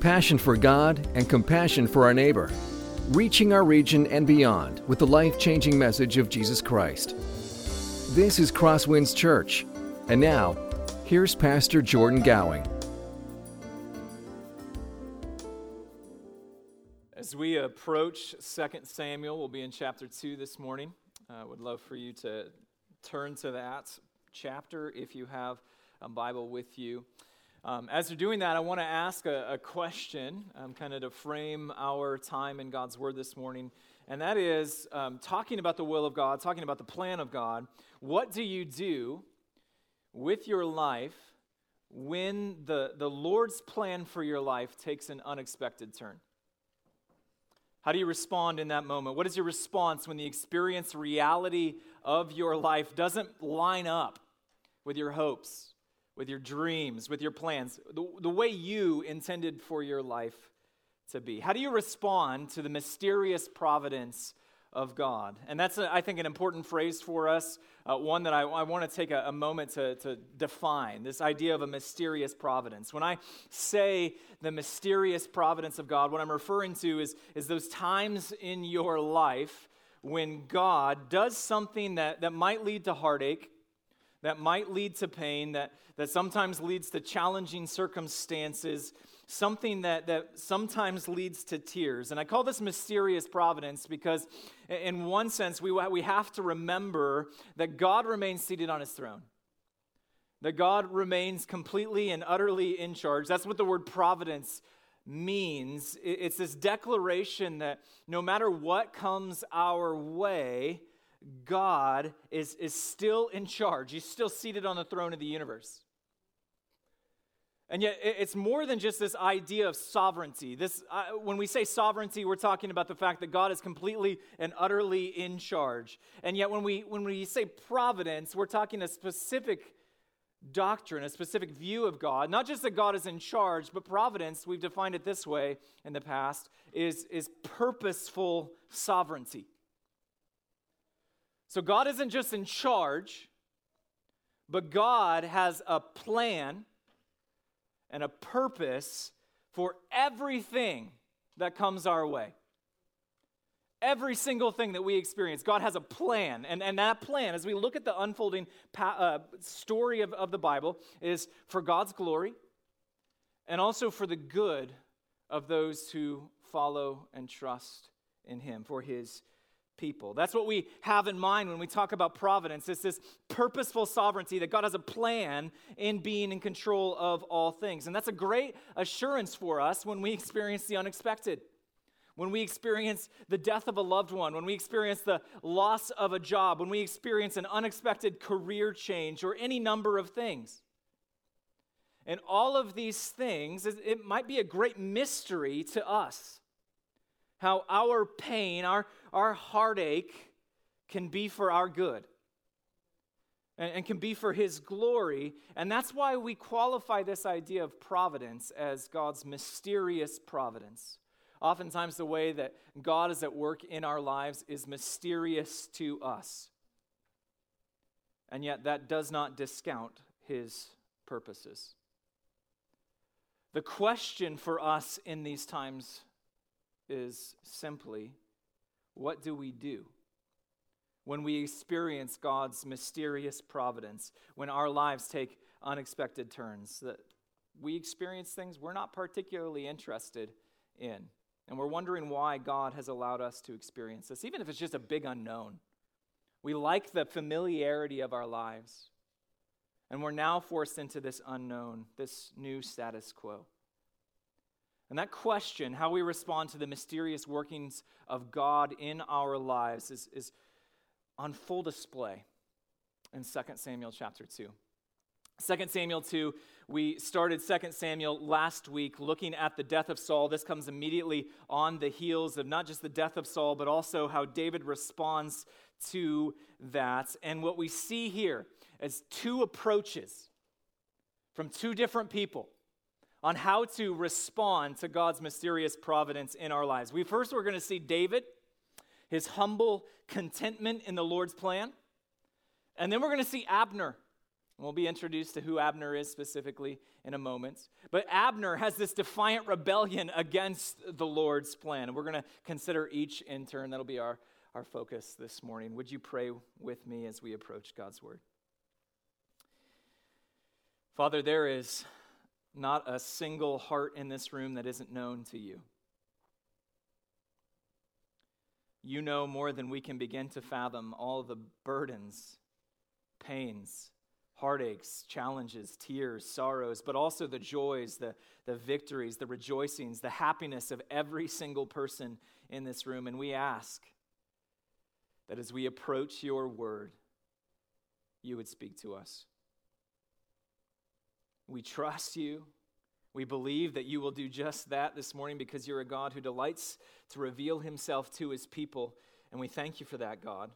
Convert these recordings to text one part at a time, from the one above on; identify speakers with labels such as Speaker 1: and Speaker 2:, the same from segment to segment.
Speaker 1: passion for God, and compassion for our neighbor, reaching our region and beyond with the life changing message of Jesus Christ. This is Crosswinds Church. And now, here's Pastor Jordan Gowing.
Speaker 2: As we approach 2 Samuel, we'll be in chapter 2 this morning. I uh, would love for you to turn to that chapter if you have a Bible with you. Um, as you're doing that, I want to ask a, a question, um, kind of to frame our time in God's Word this morning. And that is um, talking about the will of God, talking about the plan of God. What do you do with your life when the, the Lord's plan for your life takes an unexpected turn? How do you respond in that moment? What is your response when the experience reality of your life doesn't line up with your hopes? With your dreams, with your plans, the, the way you intended for your life to be? How do you respond to the mysterious providence of God? And that's, a, I think, an important phrase for us, uh, one that I, I want to take a, a moment to, to define this idea of a mysterious providence. When I say the mysterious providence of God, what I'm referring to is, is those times in your life when God does something that, that might lead to heartache that might lead to pain, that, that sometimes leads to challenging circumstances, something that, that sometimes leads to tears. And I call this mysterious providence because, in one sense, we, we have to remember that God remains seated on his throne. That God remains completely and utterly in charge. That's what the word providence means. It's this declaration that no matter what comes our way, God is, is still in charge. He's still seated on the throne of the universe. And yet, it's more than just this idea of sovereignty. This, uh, when we say sovereignty, we're talking about the fact that God is completely and utterly in charge. And yet, when we, when we say providence, we're talking a specific doctrine, a specific view of God. Not just that God is in charge, but providence, we've defined it this way in the past, is, is purposeful sovereignty. So God isn't just in charge, but God has a plan and a purpose for everything that comes our way. Every single thing that we experience, God has a plan. And, and that plan, as we look at the unfolding pa- uh, story of, of the Bible, is for God's glory and also for the good of those who follow and trust in Him, for His people. That's what we have in mind when we talk about providence. It's this purposeful sovereignty that God has a plan in being in control of all things. And that's a great assurance for us when we experience the unexpected. When we experience the death of a loved one, when we experience the loss of a job, when we experience an unexpected career change, or any number of things. And all of these things, it might be a great mystery to us how our pain, our, our heartache can be for our good and, and can be for His glory. And that's why we qualify this idea of providence as God's mysterious providence. Oftentimes, the way that God is at work in our lives is mysterious to us. And yet, that does not discount His purposes. The question for us in these times is simply what do we do when we experience God's mysterious providence, when our lives take unexpected turns, that we experience things we're not particularly interested in. And we're wondering why God has allowed us to experience this, even if it's just a big unknown. We like the familiarity of our lives. And we're now forced into this unknown, this new status quo. And that question, how we respond to the mysterious workings of God in our lives, is, is on full display in 2 Samuel chapter 2. 2 Samuel 2, we started 2 Samuel last week looking at the death of Saul. This comes immediately on the heels of not just the death of Saul, but also how David responds to that. And what we see here is two approaches from two different people on how to respond to God's mysterious providence in our lives. We first we're going to see David, his humble contentment in the Lord's plan. And then we're going to see Abner, And we'll be introduced to who Abner is specifically in a moment. But Abner has this defiant rebellion against the Lord's plan. And we're going to consider each in turn. That'll be our, our focus this morning. Would you pray with me as we approach God's word? Father, there is not a single heart in this room that isn't known to you. You know more than we can begin to fathom all the burdens, pains, heartaches, challenges, tears, sorrows, but also the joys, the, the victories, the rejoicings, the happiness of every single person in this room. And we ask that as we approach your word, you would speak to us. We trust you. We believe that you will do just that this morning because you're a God who delights to reveal himself to his people. And we thank you for that, God.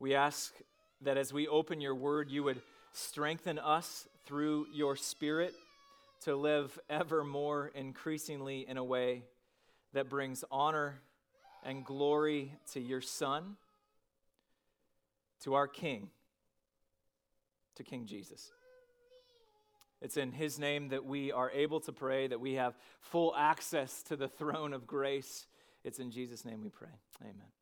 Speaker 2: We ask that as we open your word, you would strengthen us through your spirit to live ever more increasingly in a way that brings honor and glory to your Son, to our King, to King Jesus. It's in His name that we are able to pray, that we have full access to the throne of grace. It's in Jesus' name we pray. Amen.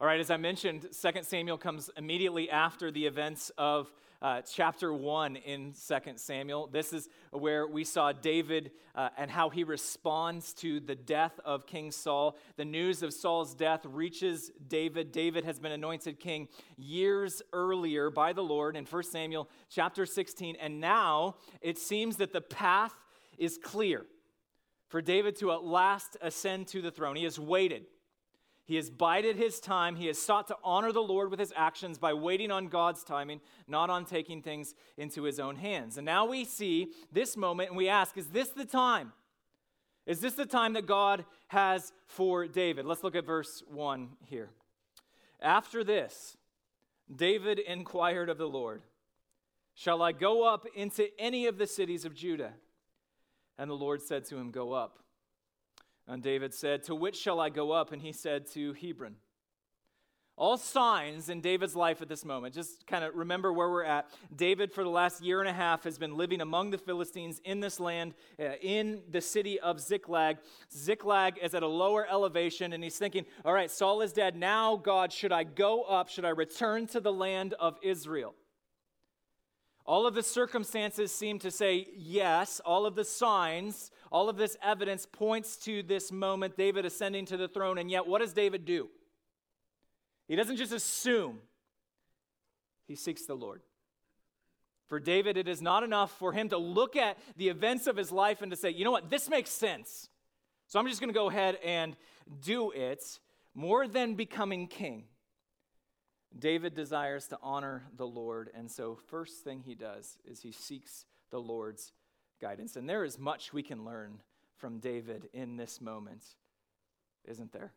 Speaker 2: All right, as I mentioned, 2 Samuel comes immediately after the events of uh, chapter 1 in 2 Samuel. This is where we saw David uh, and how he responds to the death of King Saul. The news of Saul's death reaches David. David has been anointed king years earlier by the Lord in 1 Samuel chapter 16. And now it seems that the path is clear for David to at last ascend to the throne. He has waited. He has bided his time. He has sought to honor the Lord with his actions by waiting on God's timing, not on taking things into his own hands. And now we see this moment and we ask, is this the time? Is this the time that God has for David? Let's look at verse 1 here. After this, David inquired of the Lord, Shall I go up into any of the cities of Judah? And the Lord said to him, Go up. And David said, To which shall I go up? And he said, To Hebron. All signs in David's life at this moment. Just kind of remember where we're at. David, for the last year and a half, has been living among the Philistines in this land, uh, in the city of Ziklag. Ziklag is at a lower elevation, and he's thinking, All right, Saul is dead. Now, God, should I go up? Should I return to the land of Israel? All of the circumstances seem to say yes. All of the signs, all of this evidence points to this moment, David ascending to the throne. And yet, what does David do? He doesn't just assume, he seeks the Lord. For David, it is not enough for him to look at the events of his life and to say, you know what, this makes sense. So I'm just going to go ahead and do it more than becoming king. David desires to honor the Lord, and so first thing he does is he seeks the Lord's guidance. And there is much we can learn from David in this moment, isn't there?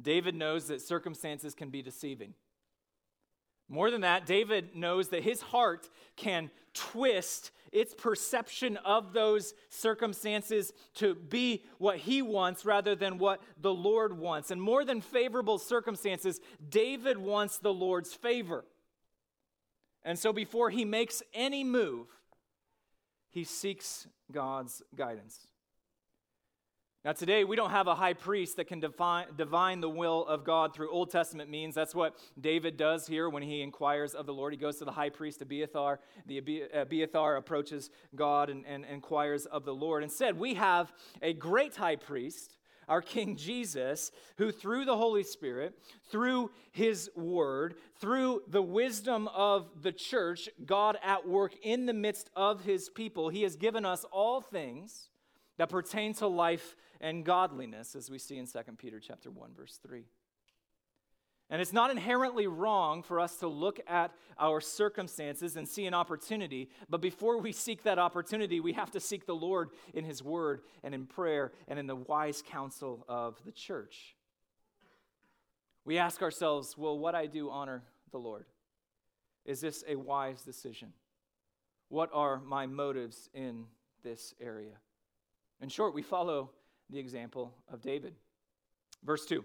Speaker 2: David knows that circumstances can be deceiving. More than that, David knows that his heart can twist its perception of those circumstances to be what he wants rather than what the Lord wants. And more than favorable circumstances, David wants the Lord's favor. And so before he makes any move, he seeks God's guidance. Now, today, we don't have a high priest that can define, divine the will of God through Old Testament means. That's what David does here when he inquires of the Lord. He goes to the high priest Abiathar. The Abiathar approaches God and, and inquires of the Lord. Instead, we have a great high priest, our King Jesus, who through the Holy Spirit, through his word, through the wisdom of the church, God at work in the midst of his people, he has given us all things that pertain to life and godliness, as we see in 2 Peter chapter 1, verse 3. And it's not inherently wrong for us to look at our circumstances and see an opportunity, but before we seek that opportunity, we have to seek the Lord in His Word and in prayer and in the wise counsel of the church. We ask ourselves, will what I do honor the Lord? Is this a wise decision? What are my motives in this area? In short, we follow the example of David. Verse 2.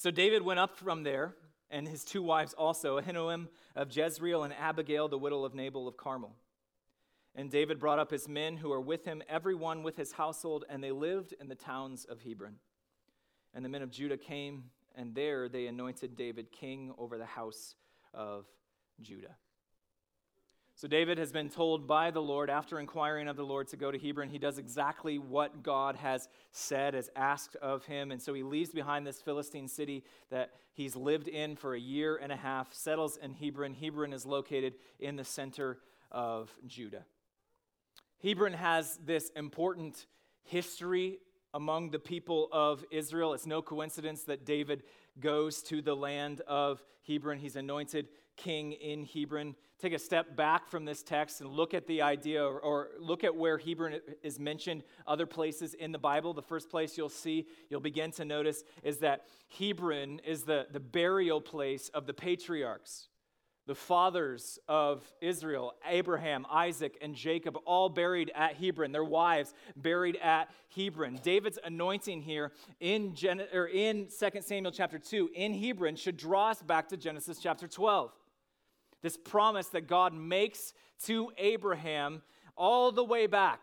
Speaker 2: So David went up from there and his two wives also, Ahinoam of Jezreel and Abigail, the widow of Nabal of Carmel. And David brought up his men who were with him, every one with his household, and they lived in the towns of Hebron. And the men of Judah came, and there they anointed David king over the house of Judah. So David has been told by the Lord, after inquiring of the Lord, to go to Hebron. He does exactly what God has said, has asked of him. And so he leaves behind this Philistine city that he's lived in for a year and a half, settles in Hebron. Hebron is located in the center of Judah. Hebron has this important history among the people of Israel. It's no coincidence that David goes to the land of Hebron. He's anointed king in Hebron. Take a step back from this text and look at the idea or, or, look at where Hebron is mentioned other places in the Bible. The first place you'll see, you'll begin to notice, is that Hebron is the, the burial place of the patriarchs the fathers of Israel, Abraham, Isaac, and Jacob, all buried at Hebron, their wives buried at Hebron. David's anointing here in, Gen- or in 2 Samuel chapter 2 in Hebron should draw us back to Genesis chapter 12. This promise that God makes to Abraham all the way back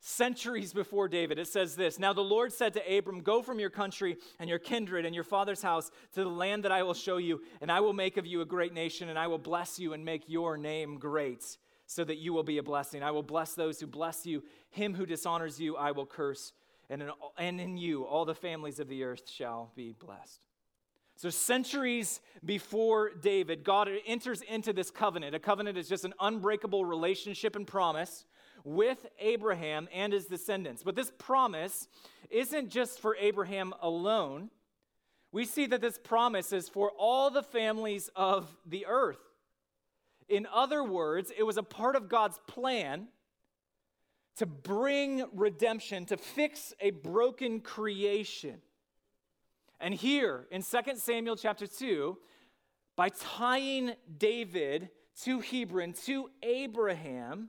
Speaker 2: centuries before David. It says this Now the Lord said to Abram, Go from your country and your kindred and your father's house to the land that I will show you, and I will make of you a great nation, and I will bless you and make your name great, so that you will be a blessing. I will bless those who bless you. Him who dishonors you, I will curse. And in, and in you, all the families of the earth shall be blessed. So, centuries before David, God enters into this covenant. A covenant is just an unbreakable relationship and promise with Abraham and his descendants. But this promise isn't just for Abraham alone. We see that this promise is for all the families of the earth. In other words, it was a part of God's plan to bring redemption, to fix a broken creation. And here in 2 Samuel chapter 2, by tying David to Hebron, to Abraham,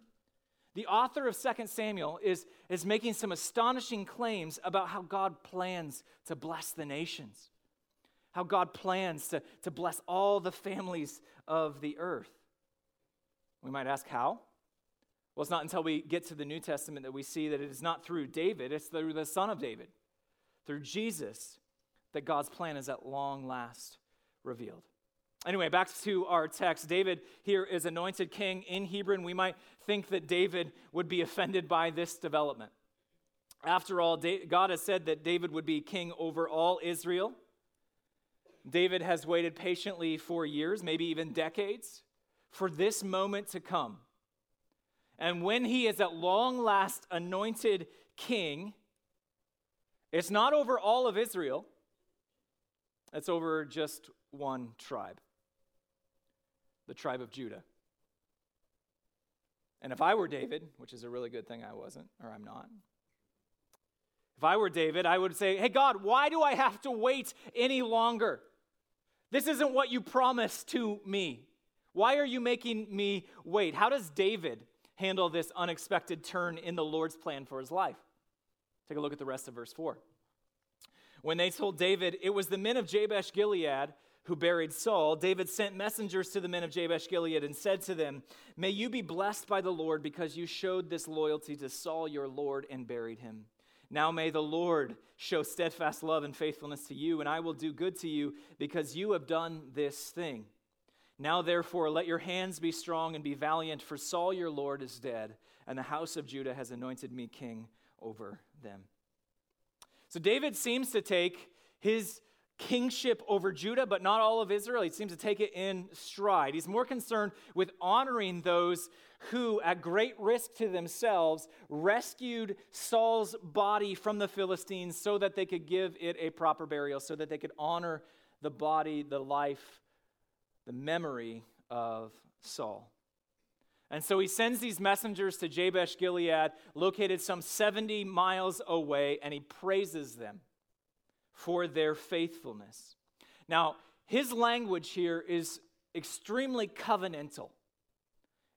Speaker 2: the author of 2 Samuel is, is making some astonishing claims about how God plans to bless the nations, how God plans to, to bless all the families of the earth. We might ask, how? Well, it's not until we get to the New Testament that we see that it is not through David, it's through the son of David, through Jesus, that God's plan is at long last revealed. Anyway, back to our text. David here is anointed king in Hebron. We might think that David would be offended by this development. After all, God has said that David would be king over all Israel. David has waited patiently for years, maybe even decades, for this moment to come. And when he is at long last anointed king, it's not over all of Israel, it's over just one tribe the tribe of Judah. And if I were David, which is a really good thing I wasn't, or I'm not, if I were David, I would say, Hey, God, why do I have to wait any longer? This isn't what you promised to me. Why are you making me wait? How does David handle this unexpected turn in the Lord's plan for his life? Take a look at the rest of verse 4. When they told David, it was the men of Jabesh Gilead who buried Saul, David sent messengers to the men of Jabesh Gilead and said to them, May you be blessed by the Lord because you showed this loyalty to Saul your Lord and buried him. Now may the Lord show steadfast love and faithfulness to you, and I will do good to you because you have done this thing. Now, therefore, let your hands be strong and be valiant, for Saul your Lord is dead, and the house of Judah has anointed me king over them. So, David seems to take his kingship over Judah, but not all of Israel. He seems to take it in stride. He's more concerned with honoring those who, at great risk to themselves, rescued Saul's body from the Philistines so that they could give it a proper burial, so that they could honor the body, the life, the memory of Saul. And so he sends these messengers to Jabesh Gilead, located some 70 miles away, and he praises them for their faithfulness. Now, his language here is extremely covenantal.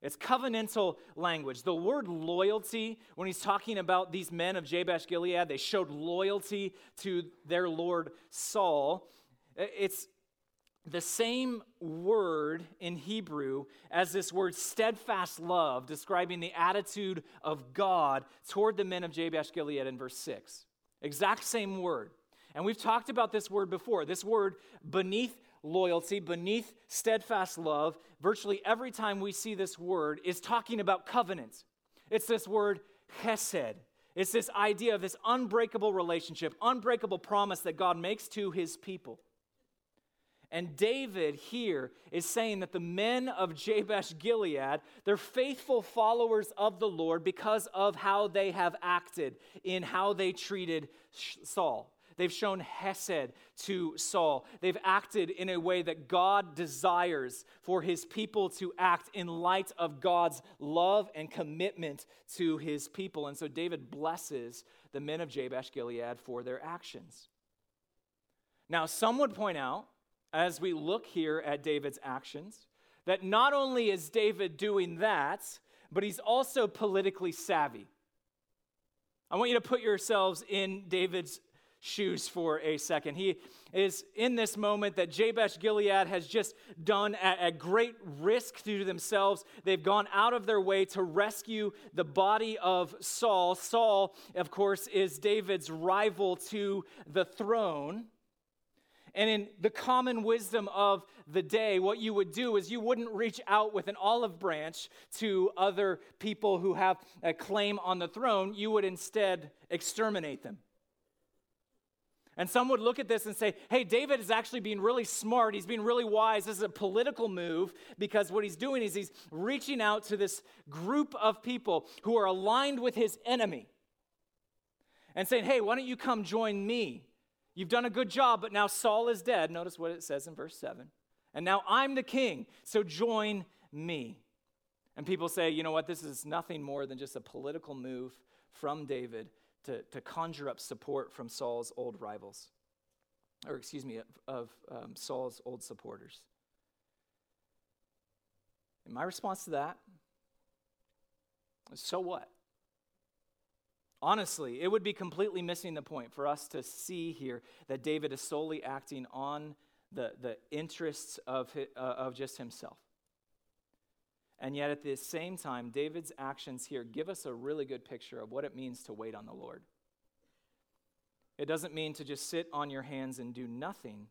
Speaker 2: It's covenantal language. The word loyalty, when he's talking about these men of Jabesh Gilead, they showed loyalty to their Lord Saul. It's the same word in Hebrew as this word steadfast love, describing the attitude of God toward the men of Jabesh Gilead in verse 6. Exact same word. And we've talked about this word before. This word, beneath loyalty, beneath steadfast love, virtually every time we see this word, is talking about covenant. It's this word, chesed. It's this idea of this unbreakable relationship, unbreakable promise that God makes to his people. And David here is saying that the men of Jabesh Gilead, they're faithful followers of the Lord because of how they have acted in how they treated Saul. They've shown hesed to Saul. They've acted in a way that God desires for his people to act in light of God's love and commitment to his people. And so David blesses the men of Jabesh Gilead for their actions. Now, some would point out as we look here at David's actions that not only is David doing that, but he's also politically savvy. I want you to put yourselves in David's shoes for a second. He is in this moment that Jabesh Gilead has just done at, at, great risk to themselves. They've gone out of their way to rescue the body of Saul. Saul, of course, is David's rival to the throne. And in the common wisdom of the day, what you would do is you wouldn't reach out with an olive branch to other people who have a claim on the throne. You would instead exterminate them. And some would look at this and say, hey, David is actually being really smart. He's being really wise. This is a political move because what he's doing is he's reaching out to this group of people who are aligned with his enemy and saying, hey, why don't you come join me? You've done a good job, but now Saul is dead. Notice what it says in verse 7. And now I'm the king, so join me. And people say, you know what, this is nothing more than just a political move from David to, to conjure up support from Saul's old rivals, or excuse me, of, um, Saul's old supporters. And my response to that is so what? Honestly, it would be completely missing the point for us to see here that David is solely acting on the, the interests of, uh, of just himself. And yet, at the same time, David's actions here give us a really good picture of what it means to wait on the Lord. It doesn't mean to just sit on your hands and do nothing.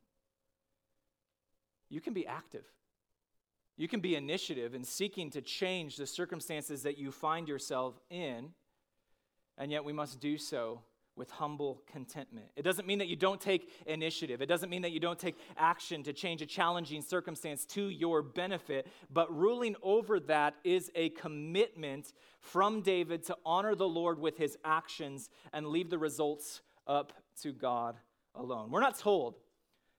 Speaker 2: You can be active. You can be initiative in seeking to change the circumstances that you find yourself in and yet we must do so with humble contentment. It doesn't mean that you don't take initiative. It doesn't mean that you don't take action to change a challenging circumstance to your benefit, but ruling over that is a commitment from David to honor the Lord with his actions and leave the results up to God alone. We're not told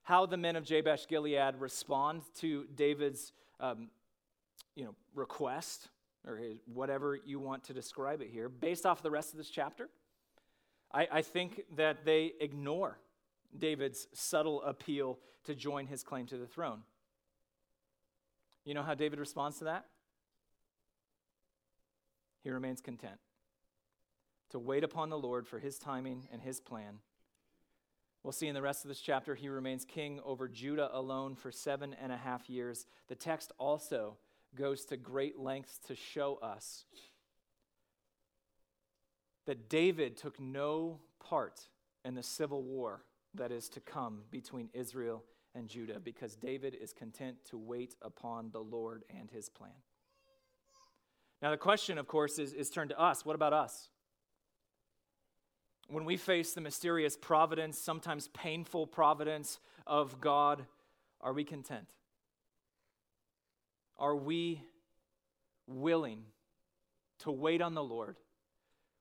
Speaker 2: how the men of Jabesh Gilead respond to David's um, you know, request or whatever you want to describe it here, based off the rest of this chapter, I, I think that they ignore David's subtle appeal to join his claim to the throne. You know how David responds to that? He remains content to wait upon the Lord for his timing and his plan. We'll see in the rest of this chapter, he remains king over Judah alone for seven and a half years. The text also goes to great lengths to show us that David took no part in the civil war that is to come between Israel and Judah because David is content to wait upon the Lord and his plan. Now, the question, of course, is, is turned to us. What about us? When we face the mysterious providence, sometimes painful providence of God, are we content? Are we willing to wait on the Lord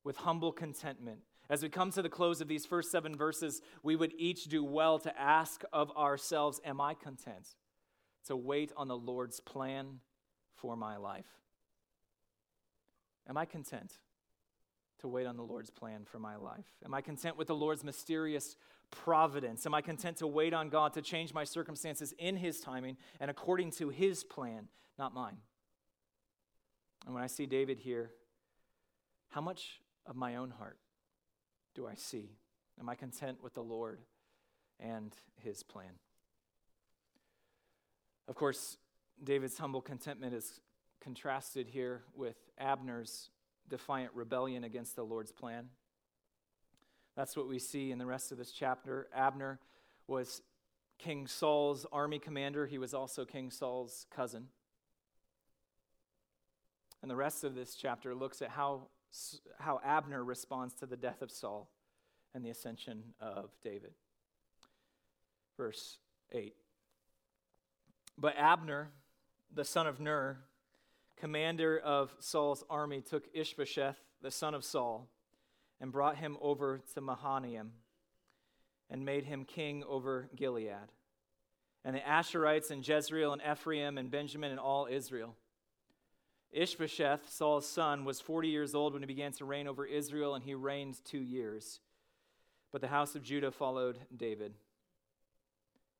Speaker 2: with humble contentment? As we come to the close of these first seven verses, we would each do well to ask of ourselves Am I content to wait on the Lord's plan for my life? Am I content to wait on the Lord's plan for my life? Am I content with the Lord's mysterious providence? Am I content to wait on God to change my circumstances in His timing and according to His plan, not mine? And when I see David here, how much of my own heart do I see? Am I content with the Lord and His plan? Of course, David's humble contentment is contrasted here with Abner's defiant rebellion against the Lord's plan. That's what we see in the rest of this chapter. Abner was King Saul's army commander, he was also King Saul's cousin. And the rest of this chapter looks at how, how Abner responds to the death of Saul and the ascension of David. Verse 8. But Abner, the son of Ner, commander of Saul's army, took Ishbosheth, the son of Saul, and brought him over to Mahanaim and made him king over Gilead. And the Ashurites and Jezreel and Ephraim and Benjamin and all Israel. Ishbosheth, Saul's son, was 40 years old when he began to reign over Israel, and he reigned two years. But the house of Judah followed David.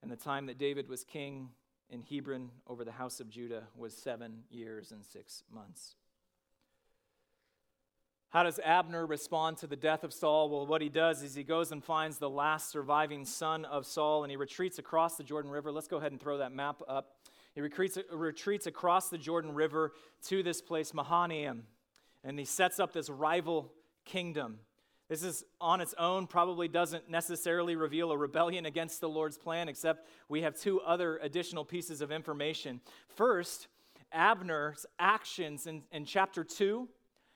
Speaker 2: And the time that David was king in Hebron over the house of Judah was seven years and six months. How does Abner respond to the death of Saul? Well, what he does is he goes and finds the last surviving son of Saul and he retreats across the Jordan River. Let's go ahead and throw that map up. He retreats, retreats across the Jordan River to this place, Mahanaim, and he sets up this rival kingdom. This is on its own, probably doesn't necessarily reveal a rebellion against the Lord's plan, except we have two other additional pieces of information. First, Abner's actions in, in chapter 2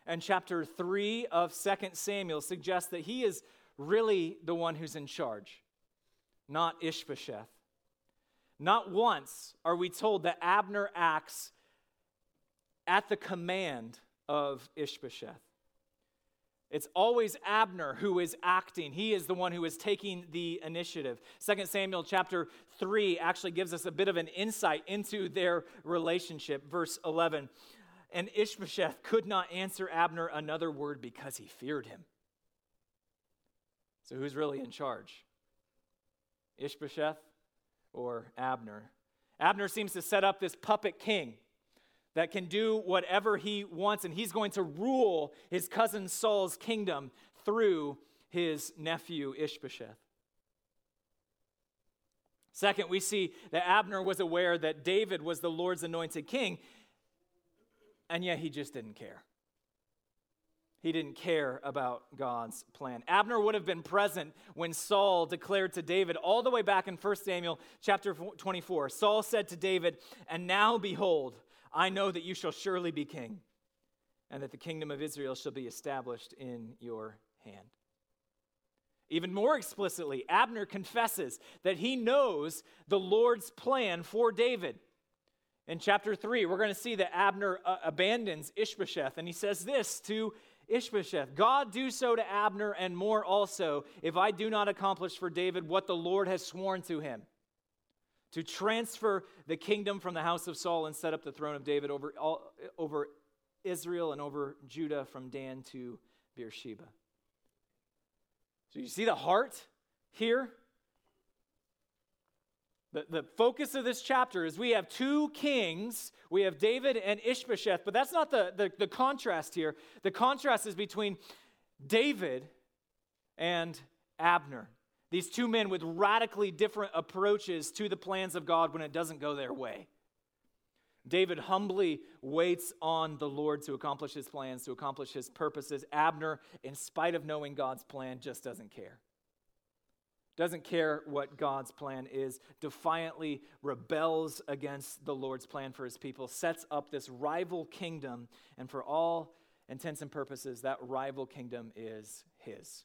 Speaker 2: and chapter 3 of 2 Samuel suggest that he is really the one who's in charge, not Ishbosheth. Not once are we told that Abner acts at the command of Ishbosheth. It's always Abner who is acting. He is the one who is taking the initiative. 2 Samuel chapter 3 actually gives us a bit of an insight into their relationship. Verse 11 And Ishbosheth could not answer Abner another word because he feared him. So who's really in charge? Ishbosheth or Abner. Abner seems to set up this puppet king that can do whatever he wants, and he's going to rule his cousin Saul's kingdom through his nephew Ishbosheth. Second, we see that Abner was aware that David was the Lord's anointed king, and yet he just didn't care. He didn't care about God's plan. Abner would have been present when Saul declared to David, all the way back in 1 Samuel chapter 24. Saul said to David, And now behold, I know that you shall surely be king, and that the kingdom of Israel shall be established in your hand. Even more explicitly, Abner confesses that he knows the Lord's plan for David. In chapter 3, we're going to see that Abner uh, abandons Ishbosheth, and he says this to Ishbosheth God do so to Abner and more also, if I do not accomplish for David what the Lord has sworn to him to transfer the kingdom from the house of Saul and set up the throne of David over, all, over Israel and over Judah from Dan to Beersheba. So you see the heart here? The, the focus of this chapter is we have two kings. We have David and Ishbosheth, but that's not the, the, the contrast here. The contrast is between David and Abner. These two men with radically different approaches to the plans of God when it doesn't go their way. David humbly waits on the Lord to accomplish his plans, to accomplish his purposes. Abner, in spite of knowing God's plan, just doesn't care doesn't care what God's plan is, defiantly rebels against the Lord's plan for his people, sets up this rival kingdom, and for all intents and purposes, that rival kingdom is his.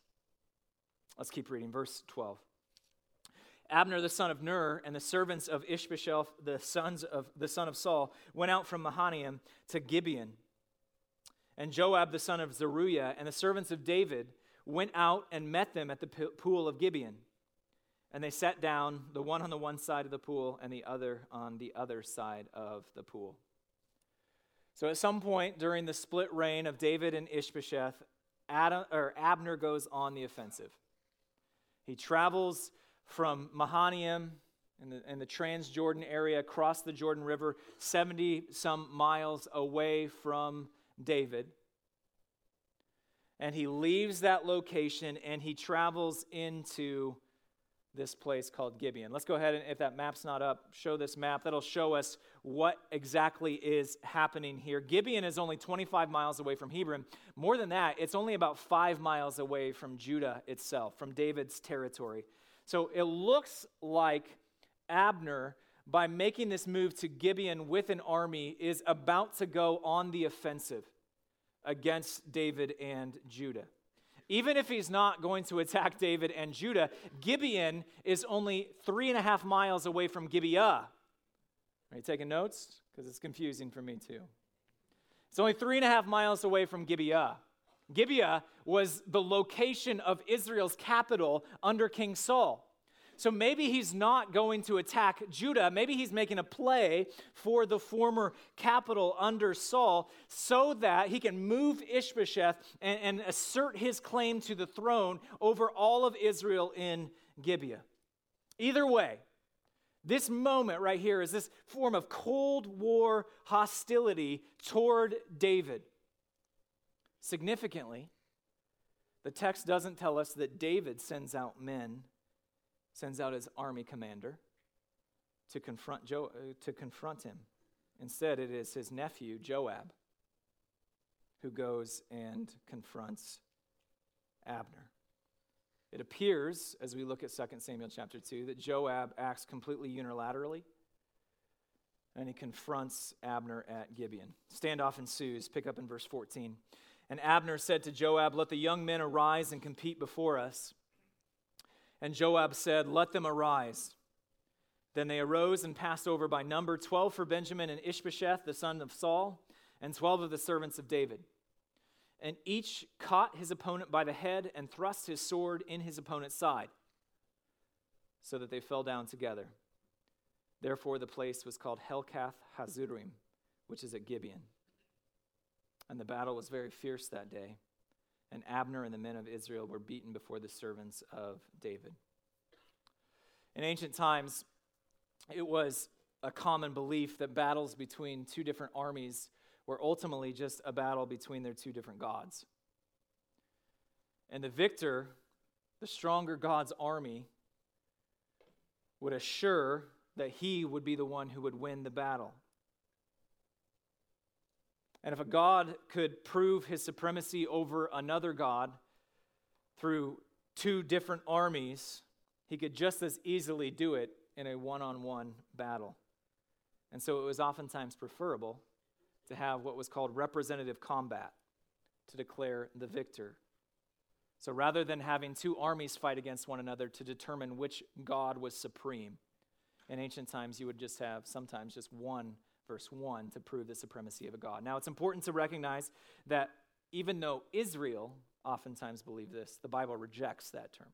Speaker 2: Let's keep reading. Verse 12. Abner the son of Ner and the servants of Ishbosheth, the sons of the son of Saul, went out from Mahanaim to Gibeon. And Joab the son of Zeruiah and the servants of David went out and met them at the pool of Gibeon. And they sat down, the one on the one side of the pool and the other on the other side of the pool. So at some point during the split reign of David and Ishbosheth, Adam, or Abner goes on the offensive. He travels from Mahanaim in the, in the Transjordan area across the Jordan River, 70 some miles away from David. And he leaves that location and he travels into this place called Gibeon. Let's go ahead and, if that map's not up, show this map. That'll show us what exactly is happening here. Gibeon is only 25 miles away from Hebron. More than that, it's only about five miles away from Judah itself, from David's territory. So it looks like Abner, by making this move to Gibeon with an army, is about to go on the offensive against David and Judah. Even if he's not going to attack David and Judah, Gibeon is only three and a half miles away from Gibeah. Are you taking notes? Because it's confusing for me too. It's only three and a half miles away from Gibeah. Gibeah was the location of Israel's capital under King Saul. So maybe he's not going to attack Judah. Maybe he's making a play for the former capital under Saul so that he can move Ishbosheth and, and assert his claim to the throne over all of Israel in Gibeah. Either way, this moment right here is this form of Cold War hostility toward David. Significantly, the text doesn't tell us that David sends out men sends out his army commander to confront, jo- uh, to confront him. Instead, it is his nephew, Joab, who goes and confronts Abner. It appears, as we look at 2 Samuel chapter 2, that Joab acts completely unilaterally and he confronts Abner at Gibeon. Standoff ensues. Pick up in verse 14. And Abner said to Joab, Let the young men arise and compete before us. And Joab said, Let them arise. Then they arose and passed over by number 12 for Benjamin and Ishbosheth, the son of Saul, and 12 of the servants of David. And each caught his opponent by the head and thrust his sword in his opponent's side, so that they fell down together. Therefore, the place was called Helkath Hazurim, which is at Gibeon. And the battle was very fierce that day and Abner and the men of Israel were beaten before the servants of David. In ancient times, it was a common belief that battles between two different armies were ultimately just a battle between their two different gods. And the victor, the stronger God's army, would assure that he would be the one who would win the battle. And if a God could prove his supremacy over another God through two different armies, he could just as easily do it in a one on one battle. And so it was oftentimes preferable to have what was called representative combat to declare the victor. So rather than having two armies fight against one another to determine which God was supreme, in ancient times you would just have sometimes just one verse 1, to prove the supremacy of a God. Now, it's important to recognize that even though Israel oftentimes believe this, the Bible rejects that term,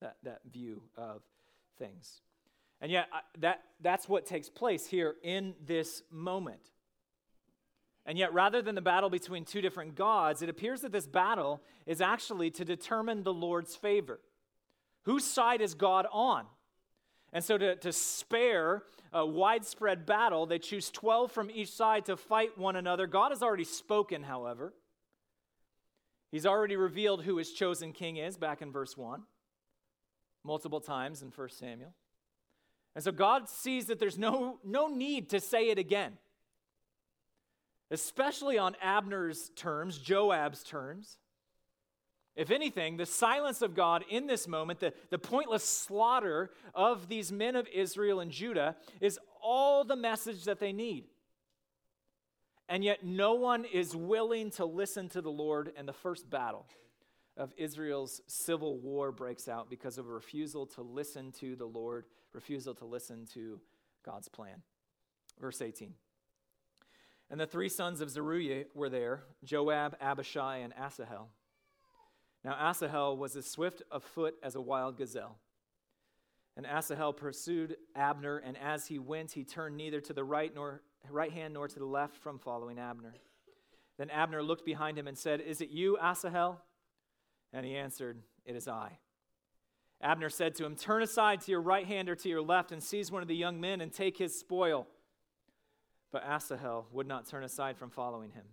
Speaker 2: that, that view of things. And yet, that, that's what takes place here in this moment. And yet, rather than the battle between two different gods, it appears that this battle is actually to determine the Lord's favor. Whose side is God on? And so, to, to spare a widespread battle, they choose 12 from each side to fight one another. God has already spoken, however. He's already revealed who his chosen king is back in verse 1, multiple times in 1 Samuel. And so, God sees that there's no, no need to say it again, especially on Abner's terms, Joab's terms. If anything, the silence of God in this moment, the, the pointless slaughter of these men of Israel and Judah, is all the message that they need. And yet, no one is willing to listen to the Lord, and the first battle of Israel's civil war breaks out because of a refusal to listen to the Lord, refusal to listen to God's plan. Verse 18. And the three sons of Zeruiah were there Joab, Abishai, and Asahel. Now Asahel was as swift of foot as a wild gazelle. And Asahel pursued Abner, and as he went, he turned neither to the right nor right hand nor to the left from following Abner. Then Abner looked behind him and said, Is it you, Asahel? And he answered, It is I. Abner said to him, Turn aside to your right hand or to your left and seize one of the young men and take his spoil. But Asahel would not turn aside from following him.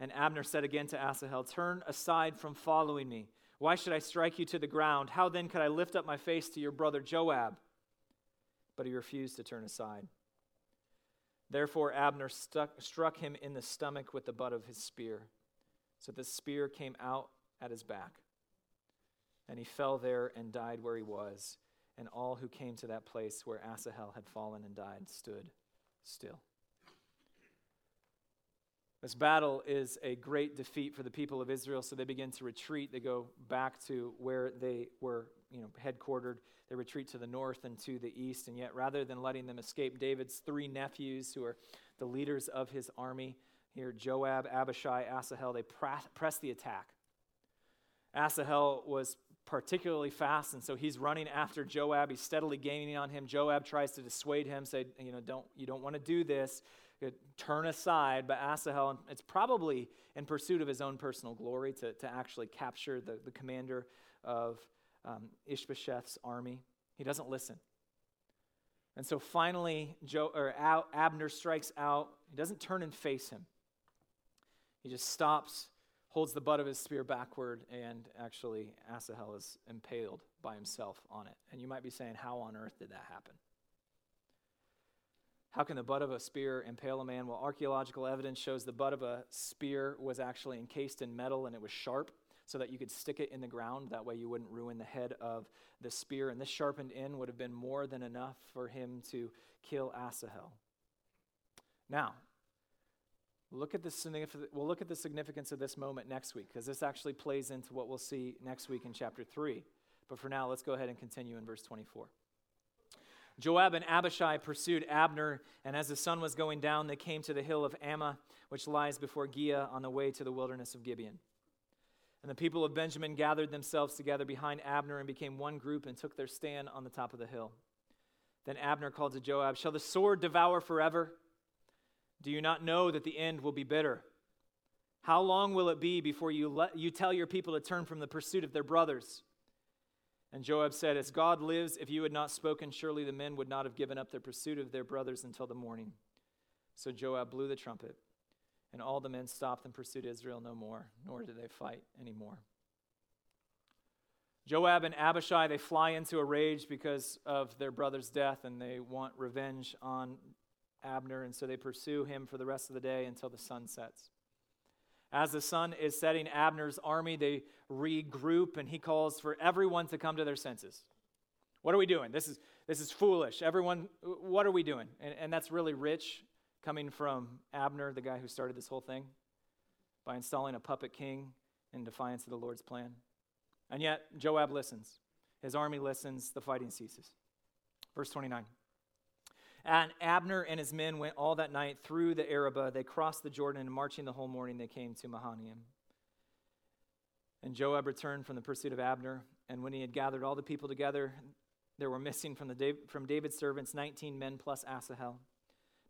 Speaker 2: And Abner said again to Asahel, Turn aside from following me. Why should I strike you to the ground? How then could I lift up my face to your brother Joab? But he refused to turn aside. Therefore, Abner stuck, struck him in the stomach with the butt of his spear. So the spear came out at his back. And he fell there and died where he was. And all who came to that place where Asahel had fallen and died stood still. This battle is a great defeat for the people of Israel, so they begin to retreat. They go back to where they were you know, headquartered. They retreat to the north and to the east. And yet, rather than letting them escape, David's three nephews, who are the leaders of his army, here Joab, Abishai, Asahel, they press the attack. Asahel was particularly fast, and so he's running after Joab. He's steadily gaining on him. Joab tries to dissuade him, say, you know, don't you don't want to do this turn aside, but Asahel, it's probably in pursuit of his own personal glory to, to actually capture the, the commander of um, Ishbosheth's army. He doesn't listen. And so finally, Joe, or Abner strikes out. He doesn't turn and face him. He just stops, holds the butt of his spear backward, and actually, Asahel is impaled by himself on it. And you might be saying, How on earth did that happen? How can the butt of a spear impale a man? Well, archaeological evidence shows the butt of a spear was actually encased in metal and it was sharp so that you could stick it in the ground. That way you wouldn't ruin the head of the spear. And this sharpened end would have been more than enough for him to kill Asahel. Now, look at the we'll look at the significance of this moment next week because this actually plays into what we'll see next week in chapter 3. But for now, let's go ahead and continue in verse 24. Joab and Abishai pursued Abner, and as the sun was going down, they came to the hill of Ammah, which lies before Giah on the way to the wilderness of Gibeon. And the people of Benjamin gathered themselves together behind Abner and became one group and took their stand on the top of the hill. Then Abner called to Joab, Shall the sword devour forever? Do you not know that the end will be bitter? How long will it be before you, let, you tell your people to turn from the pursuit of their brothers? And Joab said, As God lives, if you had not spoken, surely the men would not have given up their pursuit of their brothers until the morning. So Joab blew the trumpet, and all the men stopped and pursued Israel no more, nor did they fight anymore. Joab and Abishai, they fly into a rage because of their brother's death, and they want revenge on Abner, and so they pursue him for the rest of the day until the sun sets. As the sun is setting, Abner's army, they regroup and he calls for everyone to come to their senses. What are we doing? This is, this is foolish. Everyone, what are we doing? And, and that's really rich coming from Abner, the guy who started this whole thing, by installing a puppet king in defiance of the Lord's plan. And yet, Joab listens. His army listens. The fighting ceases. Verse 29. And Abner and his men went all that night through the Arabah. They crossed the Jordan, and marching the whole morning, they came to Mahanaim. And Joab returned from the pursuit of Abner. And when he had gathered all the people together, there were missing from, the, from David's servants 19 men plus Asahel.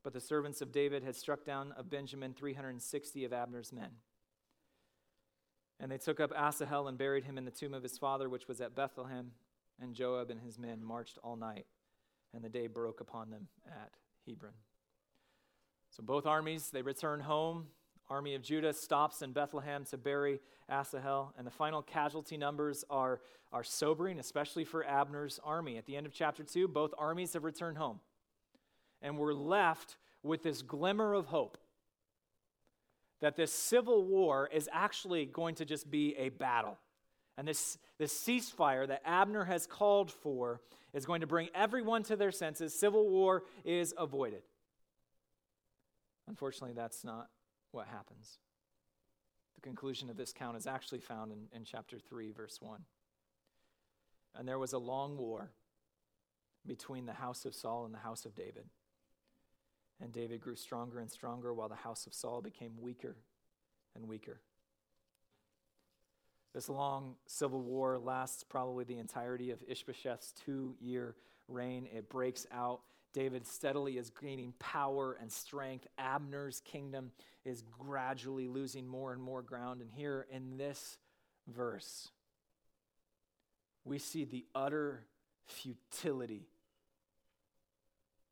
Speaker 2: But the servants of David had struck down of Benjamin 360 of Abner's men. And they took up Asahel and buried him in the tomb of his father, which was at Bethlehem. And Joab and his men marched all night and the day broke upon them at Hebron. So both armies, they return home. Army of Judah stops in Bethlehem to bury Asahel, and the final casualty numbers are, are sobering, especially for Abner's army. At the end of chapter 2, both armies have returned home. And we're left with this glimmer of hope that this civil war is actually going to just be a battle. And this, this ceasefire that Abner has called for is going to bring everyone to their senses. Civil war is avoided. Unfortunately, that's not what happens. The conclusion of this count is actually found in, in chapter 3, verse 1. And there was a long war between the house of Saul and the house of David. And David grew stronger and stronger while the house of Saul became weaker and weaker. This long civil war lasts probably the entirety of Ishbosheth's two year reign. It breaks out. David steadily is gaining power and strength. Abner's kingdom is gradually losing more and more ground. And here in this verse, we see the utter futility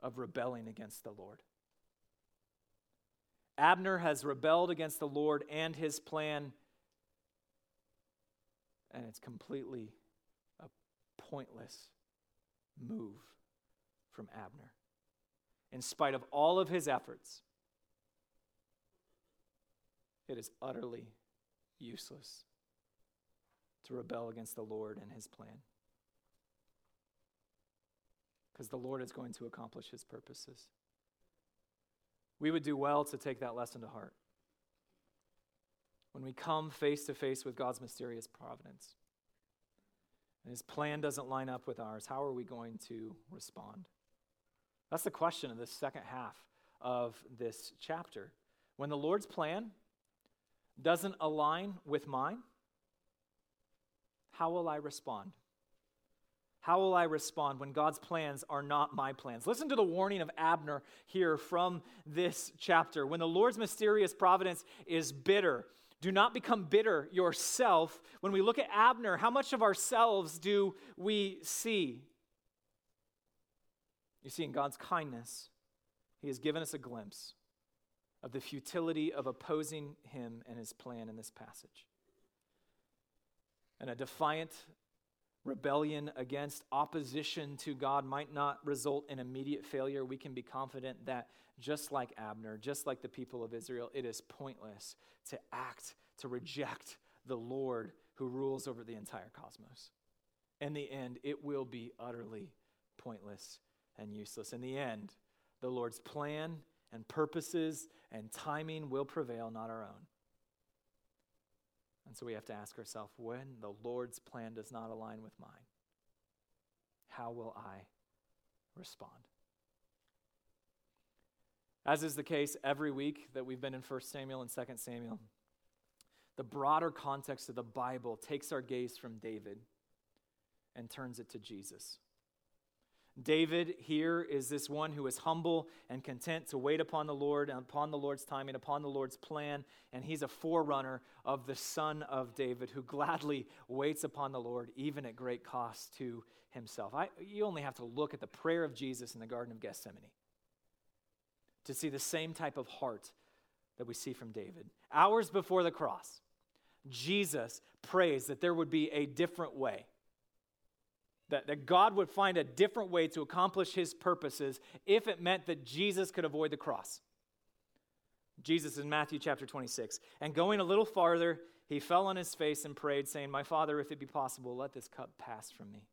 Speaker 2: of rebelling against the Lord. Abner has rebelled against the Lord and his plan And it's completely a pointless move from Abner. In spite of all of his efforts, it is utterly useless to rebel against the Lord and his plan. Because the Lord is going to accomplish his purposes. We would do well to take that lesson to heart. When we come face to face with God's mysterious providence, and his plan doesn't line up with ours, how are we going to respond? That's the question of this second half of this chapter. When the Lord's plan doesn't align with mine, how will I respond? How will I respond when God's plans are not my plans? Listen to the warning of Abner here from this chapter. When the Lord's mysterious providence is bitter, do not become bitter yourself. When we look at Abner, how much of ourselves do we see? You see, in God's kindness, He has given us a glimpse of the futility of opposing Him and His plan in this passage. And a defiant rebellion against opposition to God might not result in immediate failure. We can be confident that just like Abner, just like the people of Israel, it is pointless to act, to reject the Lord who rules over the entire cosmos. In the end, it will be utterly pointless and useless. In the end, the Lord's plan and purposes and timing will prevail, not our own. And so we have to ask ourselves when the Lord's plan does not align with mine, how will I respond? As is the case every week that we've been in 1 Samuel and 2 Samuel, the broader context of the Bible takes our gaze from David and turns it to Jesus. David here is this one who is humble and content to wait upon the Lord and upon the Lord's timing, upon the Lord's plan. And he's a forerunner of the son of David who gladly waits upon the Lord, even at great cost to himself. I, you only have to look at the prayer of Jesus in the Garden of Gethsemane to see the same type of heart that we see from David. Hours before the cross, Jesus prays that there would be a different way that, that God would find a different way to accomplish his purposes if it meant that Jesus could avoid the cross. Jesus in Matthew chapter 26. And going a little farther, he fell on his face and prayed, saying, My Father, if it be possible, let this cup pass from me.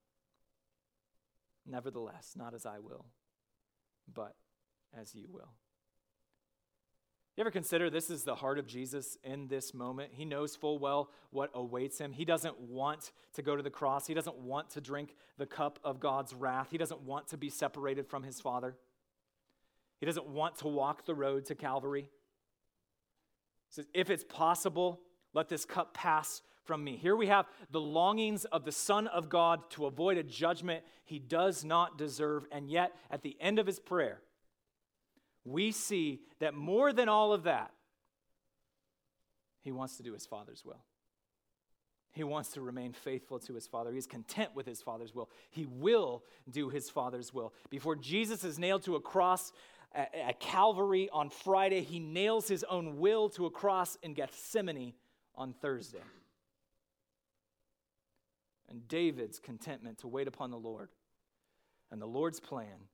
Speaker 2: Nevertheless, not as I will, but as you will. You ever consider this is the heart of Jesus in this moment? He knows full well what awaits him. He doesn't want to go to the cross. He doesn't want to drink the cup of God's wrath. He doesn't want to be separated from his Father. He doesn't want to walk the road to Calvary. He says, If it's possible, let this cup pass from me. Here we have the longings of the Son of God to avoid a judgment he does not deserve. And yet, at the end of his prayer, we see that more than all of that, he wants to do his Father's will. He wants to remain faithful to his Father. He's content with his Father's will. He will do his Father's will. Before Jesus is nailed to a cross at Calvary on Friday, he nails his own will to a cross in Gethsemane on Thursday. And David's contentment to wait upon the Lord and the Lord's plan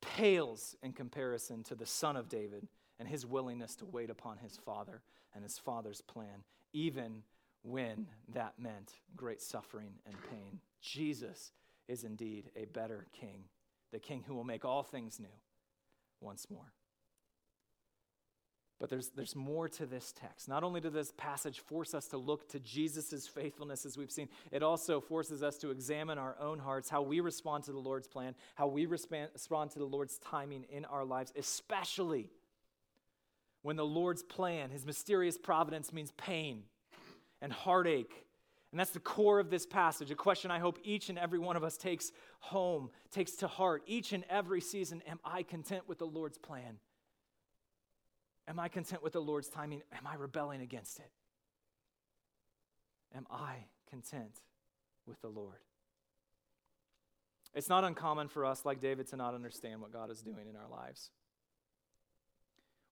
Speaker 2: pales in comparison to the Son of David and his willingness to wait upon his Father and his Father's plan, even when that meant great suffering and pain. Jesus is indeed a better king, the king who will make all things new once more. But there's, there's more to this text. Not only does this passage force us to look to Jesus' faithfulness, as we've seen, it also forces us to examine our own hearts, how we respond to the Lord's plan, how we respond, respond to the Lord's timing in our lives, especially when the Lord's plan, his mysterious providence, means pain and heartache. And that's the core of this passage, a question I hope each and every one of us takes home, takes to heart each and every season. Am I content with the Lord's plan? Am I content with the Lord's timing? Am I rebelling against it? Am I content with the Lord? It's not uncommon for us, like David, to not understand what God is doing in our lives.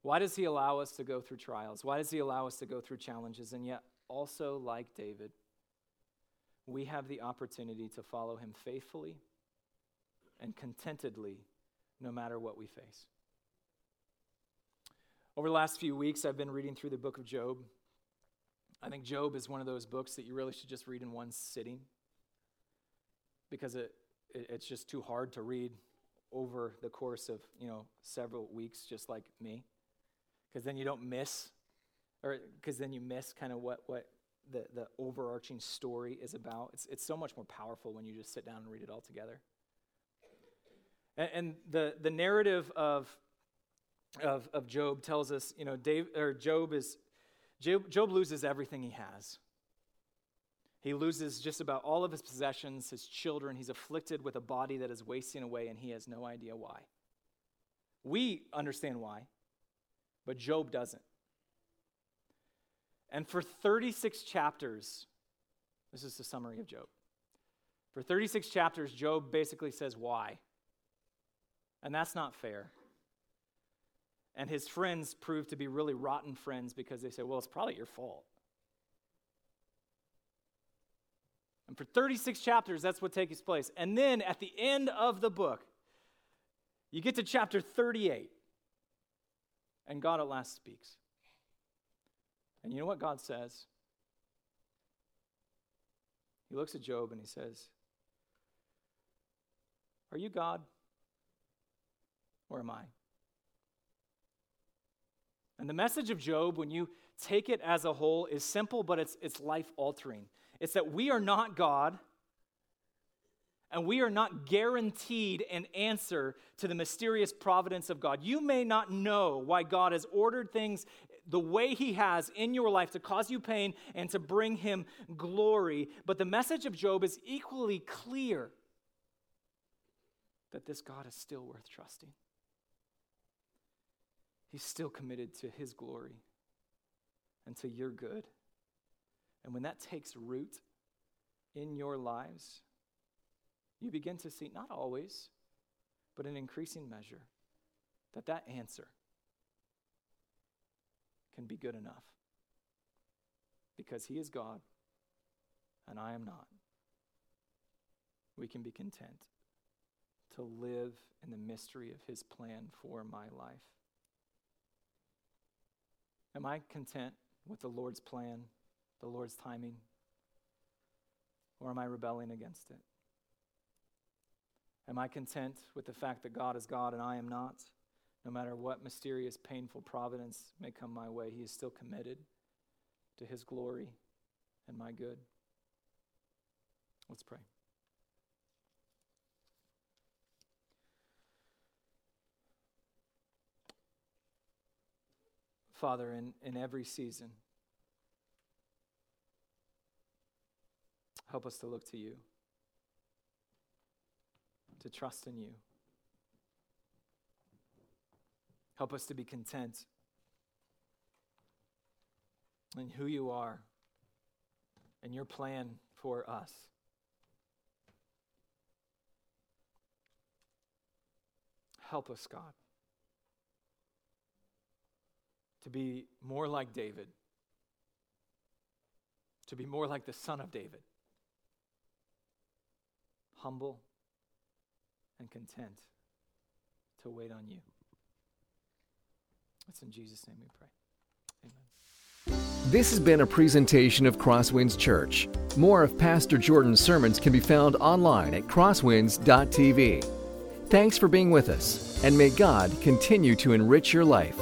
Speaker 2: Why does He allow us to go through trials? Why does He allow us to go through challenges? And yet, also, like David, we have the opportunity to follow him faithfully and contentedly no matter what we face. Over the last few weeks, I've been reading through the book of Job. I think Job is one of those books that you really should just read in one sitting because it, it, it's just too hard to read over the course of you know several weeks just like me. Because then you don't miss or because then you miss kind of what what the, the overarching story is about. It's, it's so much more powerful when you just sit down and read it all together. And, and the, the narrative of, of, of job tells us you know Dave, or job is job, job loses everything he has he loses just about all of his possessions, his children. He's afflicted with a body that is wasting away, and he has no idea why. We understand why, but Job doesn't. And for 36 chapters, this is the summary of Job. For 36 chapters, Job basically says why. And that's not fair. And his friends prove to be really rotten friends because they say, well, it's probably your fault. And for 36 chapters, that's what takes place. And then at the end of the book, you get to chapter 38, and God at last speaks. And you know what God says? He looks at Job and he says, Are you God? Or am I? And the message of Job, when you take it as a whole, is simple, but it's, it's life altering. It's that we are not God and we are not guaranteed an answer to the mysterious providence of God. You may not know why God has ordered things the way He has in your life to cause you pain and to bring Him glory, but the message of Job is equally clear that this God is still worth trusting. He's still committed to His glory and to your good. And when that takes root in your lives, you begin to see, not always, but in increasing measure, that that answer can be good enough. Because He is God and I am not. We can be content to live in the mystery of His plan for my life. Am I content with the Lord's plan the Lord's timing? Or am I rebelling against it? Am I content with the fact that God is God and I am not? No matter what mysterious, painful providence may come my way, He is still committed to His glory and my good. Let's pray. Father, in, in every season, Help us to look to you, to trust in you. Help us to be content in who you are and your plan for us. Help us, God, to be more like David, to be more like the son of David humble and content to wait on you. It's in Jesus' name we pray. Amen.
Speaker 1: This has been a presentation of CrossWinds Church. More of Pastor Jordan's sermons can be found online at crosswinds.tv. Thanks for being with us, and may God continue to enrich your life.